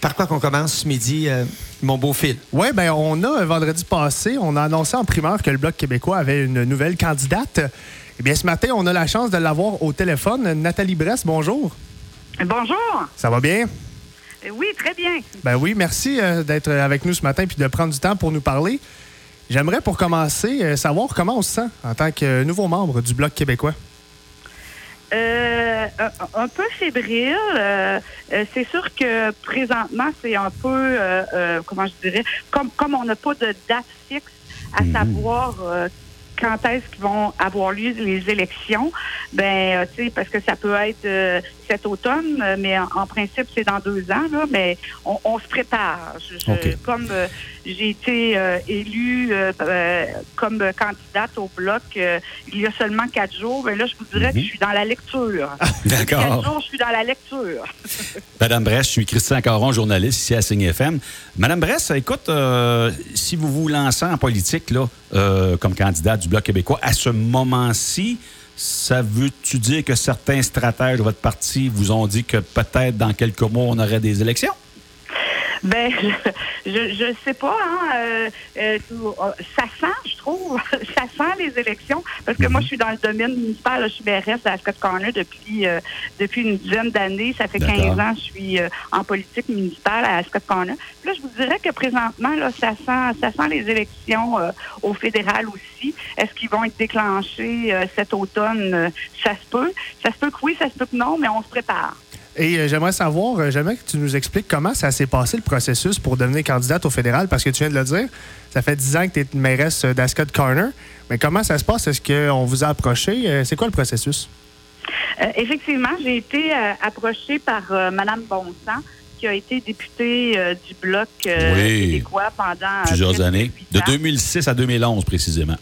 par quoi qu'on commence ce midi, euh, mon beau fil? Oui, ben on a, vendredi passé, on a annoncé en primeur que le Bloc québécois avait une nouvelle candidate. Eh bien, ce matin, on a la chance de l'avoir au téléphone. Nathalie Bress, bonjour. Bonjour. Ça va bien? Oui, très bien. Ben oui, merci euh, d'être avec nous ce matin puis de prendre du temps pour nous parler. J'aimerais pour commencer euh, savoir comment on se sent en tant que nouveau membre du Bloc québécois. Euh, un, peu fébrile. c'est sûr que présentement, c'est un peu, comment je dirais, comme, comme on n'a pas de date fixe, à mhm. savoir quand est-ce qu'ils vont avoir lieu les élections, ben, tu sais, parce que ça peut être cet automne, mais en, principe, c'est dans deux ans, là, mais on, se prépare. Comme euh, j'ai été euh, élue euh, comme candidate au bloc il y a seulement quatre jours, ben là, je vous dirais que je suis dans la lecture. D'accord. Quatre jours, je suis dans la lecture. Madame Bress, je suis Christian Caron, journaliste ici à Signe FM. Madame Bress, écoute, si vous vous lancez en politique là, comme candidate du À ce moment-ci, ça veut-tu dire que certains stratèges de votre parti vous ont dit que peut-être dans quelques mois, on aurait des élections? Ben, je, je, sais pas. Hein, euh, euh, ça sent, je trouve, ça sent les élections. Parce que moi, mhm. je suis dans le domaine municipal. Je suis BRS à Scott Corner depuis euh, depuis une dizaine d'années. Ça fait 15 ans que je suis en politique municipale à Scott Corner. là, je vous dirais que présentement, là, ça sent, ça sent les élections au fédéral aussi. Est-ce qu'ils vont être déclenchés cet automne? ça se peut. Ça se peut que oui, ça se peut que non, mais on se prépare. Et euh, j'aimerais savoir, euh, j'aimerais que tu nous expliques comment ça s'est passé le processus pour devenir candidate au fédéral, parce que tu viens de le dire, ça fait 10 ans que tu es mairesse euh, d'Ascot Corner. Mais comment ça se passe? Est-ce qu'on vous a approché? C'est quoi le processus? effectivement, j'ai été approchée par Mme Bonsang, qui a été députée du Bloc québécois pendant plusieurs années, de 2006 à 2011 précisément.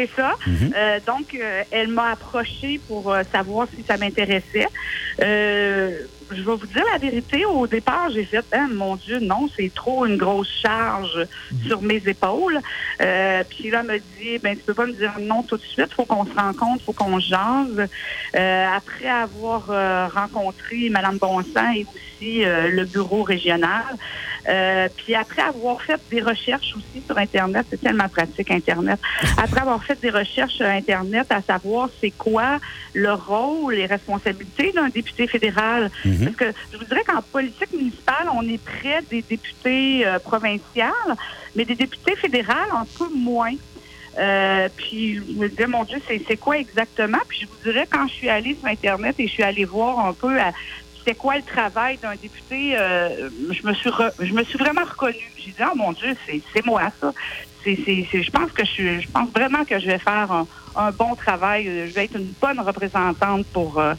C'est ça. Mhm. Euh, donc, euh, elle m'a approché pour euh, savoir si ça m'intéressait. je vais vous dire la vérité. Au départ, j'ai fait, hein, mon Dieu, non, c'est trop une grosse charge mhm. sur mes épaules. puis là, elle m'a dit, ben, tu peux pas me dire non tout de suite. Faut qu'on se rencontre, faut qu'on jase. après avoir rencontré Mme Bonsan et aussi le bureau régional, euh, puis après avoir fait des recherches aussi sur Internet, c'est tellement pratique Internet. Après avoir fait des recherches sur Internet, à savoir c'est quoi le rôle, les responsabilités d'un député fédéral. Mhm. Parce que je vous dirais qu'en politique municipale, on est près des députés euh, provinciales, mais des députés fédérales un peu moins. Euh, puis je me disais, mon Dieu, c'est quoi exactement? Puis je vous dirais, quand je suis allée sur Internet et je suis allée voir un peu à, c'est quoi le travail d'un député, euh, je me suis je me suis vraiment reconnue. J'ai dit, oh mon Dieu, c'est moi ça. Je pense que je, pense vraiment que je vais faire un, bon travail. Je vais être une bonne représentante pour euh,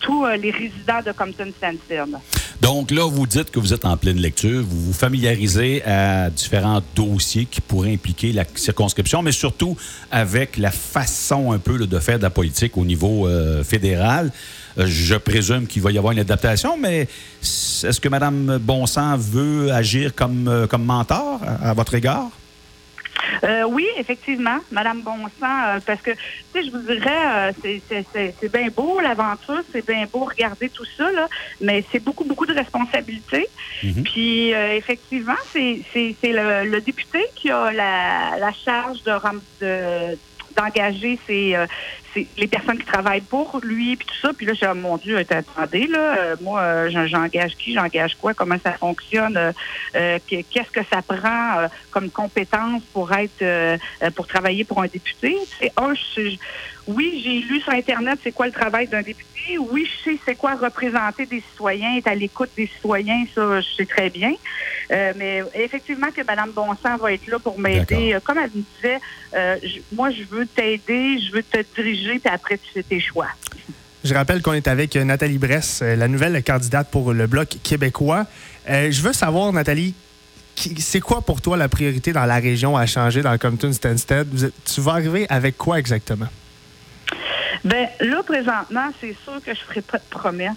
tous euh, les résidents de Compton Stanfield. Donc là, vous dites que vous êtes en pleine lecture, vous vous familiarisez à différents dossiers qui pourraient impliquer la circonscription, mais surtout avec la façon un peu de faire de la politique au niveau fédéral. Euh, je présume qu'il va y avoir une adaptation, mais est-ce que Mme Bonsang veut agir comme, euh, comme mentor à, votre égard? Euh, oui, effectivement, Madame Bonsang, parce que, tu sais, je vous dirais, c'est bien beau l'aventure, c'est bien beau regarder tout ça, là, mais c'est beaucoup, beaucoup de responsabilités. Mhm. Puis, effectivement, c'est le, député qui a la, la charge de, de d'engager ces, les personnes qui travaillent pour lui, puis tout ça. Puis là, j'ai mon Dieu, attendez, là, euh, moi, euh, j'engage qui, j'engage quoi, comment ça fonctionne, euh, qu'est-ce que ça prend comme compétence pour être, pour travailler pour un député? C'est un, oui, j'ai lu sur Internet c'est quoi le travail d'un député? Oui, je sais c'est quoi représenter des citoyens, être à l'écoute des citoyens, ça, je sais très bien. Euh, mais effectivement que Mme Bonsang va être là pour m'aider. Comme elle me disait, euh, moi, je veux t'aider, je veux te diriger, après, tu fais tes choix. Je rappelle qu'on est avec Nathalie Bress, euh, la nouvelle candidate pour le Bloc québécois. je veux savoir, Nathalie, c'est quoi pour toi la priorité dans la région à changer dans Compton-Stanstead? Tu vas arriver avec quoi exactement? Ben là, présentement, c'est sûr que je ferai pas de promesses.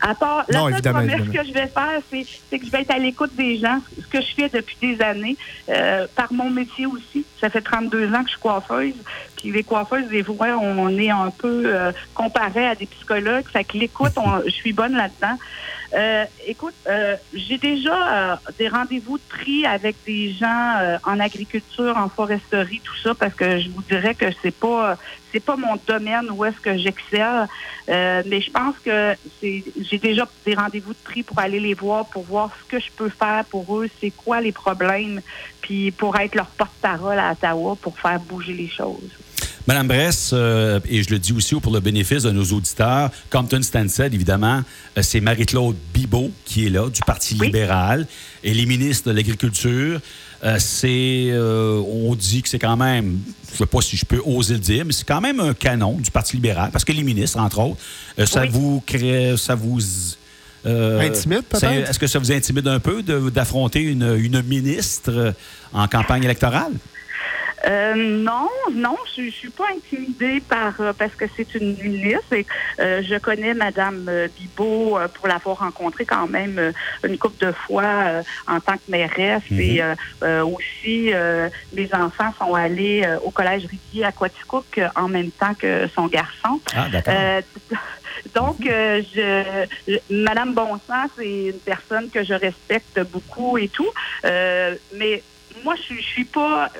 À part, la seule promesse que je vais faire, c'est que je vais être à l'écoute des gens, ce que je fais depuis des années, euh, par mon métier aussi. Ça fait 32 ans que je suis coiffeuse. Puis les coiffeuses, des fois, on est un peu euh, comparé à des psychologues. Fait que l'écoute, je suis bonne là-dedans. Euh, écoute, euh, j'ai déjà euh, des rendez-vous de prix avec des gens euh, en agriculture, en foresterie, tout ça, parce que je vous dirais que c'est pas c'est pas mon domaine où est-ce que j'excelle. Euh, mais je pense que j'ai déjà des rendez-vous de prix pour aller les voir, pour voir ce que je peux faire pour eux, c'est quoi les problèmes, puis pour être leur porte-parole à Ottawa pour faire bouger les choses. Madame Bress, euh, et je le dis aussi pour le bénéfice de nos auditeurs, Compton Stansted, évidemment, euh, c'est Marie-Claude Bibeau qui est là, du Parti Oui. libéral. Elle est ministre de l'Agriculture. Euh, c'est, euh, on dit que c'est quand même, je ne sais pas si je peux oser le dire, mais c'est quand même un canon du Parti libéral, parce qu'elle est ministre, entre autres. Euh, ça Oui. vous crée, ça vous... euh, Intimide, peut-être? Est-ce que ça vous intimide un peu de- d'affronter une, une ministre en campagne électorale? Euh, non, non, je, je suis pas intimidée par euh, parce que c'est une ministre. Et, euh, je connais Madame euh, Bibot euh, pour l'avoir rencontrée quand même euh, une couple de fois euh, en tant que mairesse. Et euh, euh, aussi, euh, les enfants sont allés euh, au collège Rivier à Quaticook en même temps que son garçon. Ah, donc, euh, je, je- Madame Bonsens, c'est une personne que je respecte beaucoup et tout. Euh, mais moi, je, suis- je suis pas.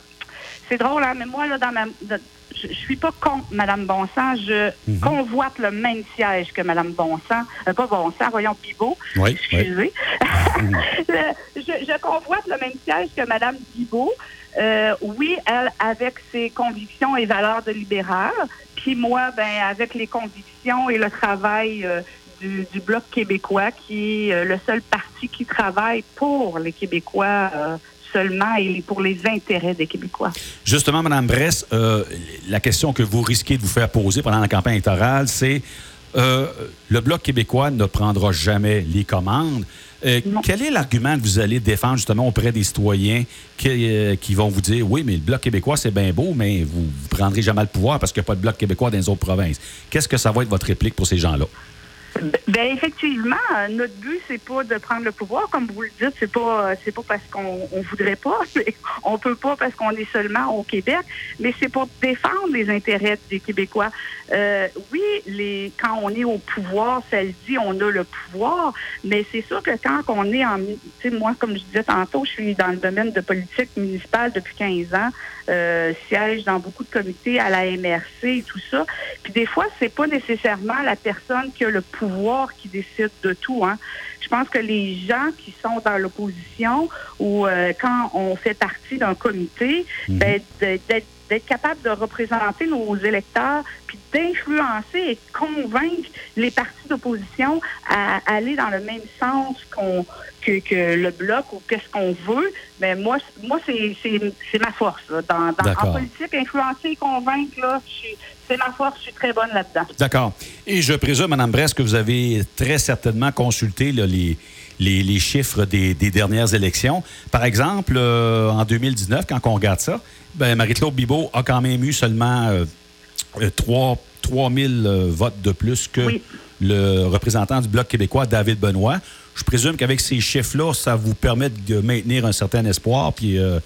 C'est drôle, hein, mais moi, là, dans ma. je, je suis pas contre Madame Bonsens. Je Mhm. convoite le même siège que Madame Bonsens. Euh, pas Bonsens, voyons, Bibot. Oui, oui. Excusez. Le- je, je convoite le même siège que Mme Bibot. Euh, oui, elle, avec ses convictions et valeurs de libéral. Puis moi, ben, avec les convictions et le travail euh, du, du Bloc québécois, qui est euh, le seul parti qui travaille pour les Québécois euh, seulement et pour les intérêts des Québécois. Justement, Mme Bress, euh, la question que vous risquez de vous faire poser pendant la campagne électorale, c'est euh, le Bloc québécois ne prendra jamais les commandes. Euh, quel est l'argument que vous allez défendre justement auprès des citoyens qui, euh, qui vont vous dire oui, mais le Bloc québécois, c'est bien beau, mais vous ne prendrez jamais le pouvoir parce qu'il n'y a pas de Bloc québécois dans les autres provinces? Qu'est-ce que ça va être votre réplique pour ces gens-là? Ben effectivement, notre but c'est pas de prendre le pouvoir, comme vous le dites, c'est pas c'est pas parce qu'on on voudrait pas, mais on peut pas parce qu'on est seulement au Québec, mais c'est pour défendre les intérêts des Québécois. Euh, oui, les quand on est au pouvoir, ça le dit, on a le pouvoir, mais c'est sûr que quand on est en, tu sais, moi comme je disais tantôt, je suis dans le domaine de politique municipale depuis 15 ans, euh, siège dans beaucoup de comités à la MRC et tout ça. Puis des fois, c'est pas nécessairement la personne qui a le pouvoir qui décide de tout. Hein. Je pense que les gens qui sont dans l'opposition ou euh, quand on fait partie d'un comité, ben, de- d'être d'être capable de représenter nos électeurs, puis d'influencer et de convaincre les partis d'opposition à aller dans le même sens qu'on que, que le bloc ou qu'est-ce qu'on veut, mais moi, c- moi c'est ma force. là. Dans, dans- en politique, influencer et convaincre, là, je suis- c'est ma force, je suis très bonne là-dedans. D'accord. Et je présume, Mme Bress, que vous avez très certainement consulté là, les, les, les chiffres des, des dernières élections. Par exemple, euh, en 2019, quand on regarde ça, ben, Marie-Claude Bibeau a quand même eu seulement euh, euh, 3, 000 euh, votes de plus que Oui. le représentant du Bloc québécois, David Benoît. Je présume qu'avec ces chiffres-là, ça vous permet de maintenir un certain espoir, puis euh,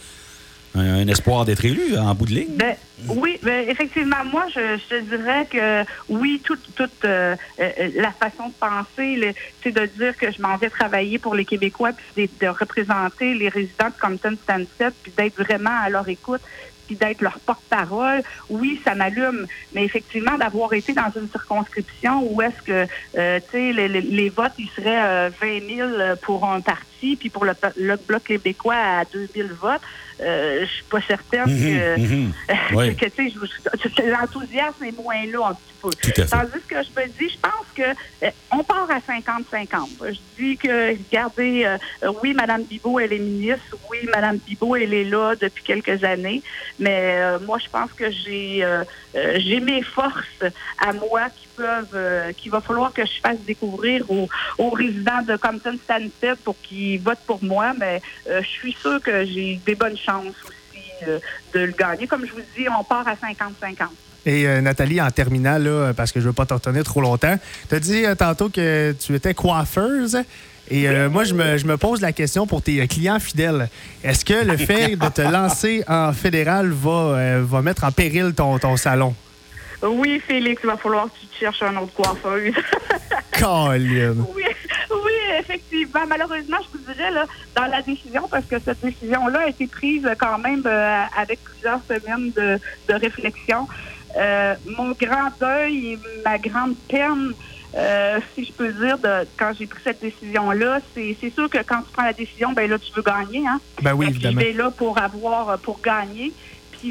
un, espoir d'être élu en bout de ligne. Ben, oui, ben, effectivement, moi, je, te dirais que oui, toute, euh, euh, la façon de penser, c'est de dire que je m'en vais travailler pour les Québécois, puis de, représenter les résidents de Compton Stansted, puis d'être vraiment à leur écoute, puis d'être leur porte-parole. Oui, ça m'allume, mais effectivement, d'avoir été dans une circonscription où est-ce que, euh, tu sais, les, les- votes, ils seraient euh, 20 000 pour un parti, puis pour le, le Bloc québécois à 2 000 votes, euh, je suis pas certaine que... Mhm. Que, je- l'enthousiasme est moins là un petit peu. Tout à fait. Tandis que je me dis, je pense que euh, on part à 50-50. Je dis que, regardez, euh, oui, Mme Bibot, elle est ministre. Oui, Mme Bibot, elle est là depuis quelques années. Mais euh, moi, je pense que j'ai j'ai mes forces à moi qui peuvent, qu'il va falloir que je fasse découvrir aux, aux résidents de Compton Stansted pour qu'ils votent pour moi. Mais euh, je suis sûre que j'ai des bonnes chances aussi euh, de le gagner. Comme je vous dis, on part à 50-50. Et euh, Nathalie, en terminant, là, parce que je ne veux pas te retenir trop longtemps, tu as dit tantôt que tu étais coiffeuse. Et moi, je me, je me pose la question pour tes clients fidèles. Est-ce que le fait de te lancer en fédéral va, va mettre en péril ton, ton salon? Oui, Félix, il va falloir que tu te cherches un autre coiffeuse. Colin! oui, oui, effectivement, malheureusement, je vous dirais, là, dans la décision, parce que cette décision-là a été prise quand même euh, avec plusieurs semaines de, de réflexion. Euh, mon grand deuil et ma grande peine, euh, si je peux dire, de, quand j'ai pris cette décision-là, c'est sûr que quand tu prends la décision, ben là, tu veux gagner. Hein? Ben oui, évidemment. Je vais là pour avoir, pour gagner.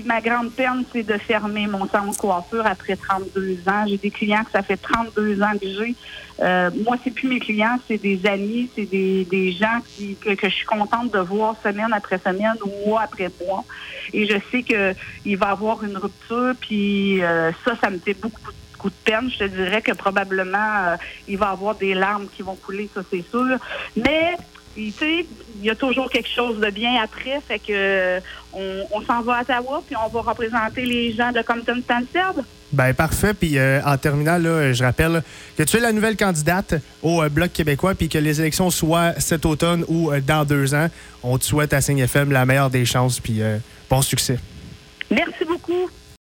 Ma grande peine, c'est de fermer mon salon de coiffure après 32 ans. J'ai des clients que ça fait 32 ans que j'ai. Euh, moi, c'est plus mes clients, c'est des amis, c'est des, des gens qui, que, que je suis contente de voir semaine après semaine ou mois après mois. Et je sais que il va y avoir une rupture, puis euh, ça, ça me fait beaucoup beaucoup de peine. Je te dirais que probablement euh, il va y avoir des larmes qui vont couler, ça c'est sûr. Mais tu sais, il y a toujours quelque chose de bien après, fait que euh, on, on s'en va à Ottawa, puis on va représenter les gens de Compton Stansted. Ben parfait. Puis euh, en terminant, là, je rappelle que tu es la nouvelle candidate au euh, Bloc québécois, puis que les élections soient cet automne ou euh, dans deux ans. On te souhaite à Signe FM la meilleure des chances, puis bon succès. Merci beaucoup.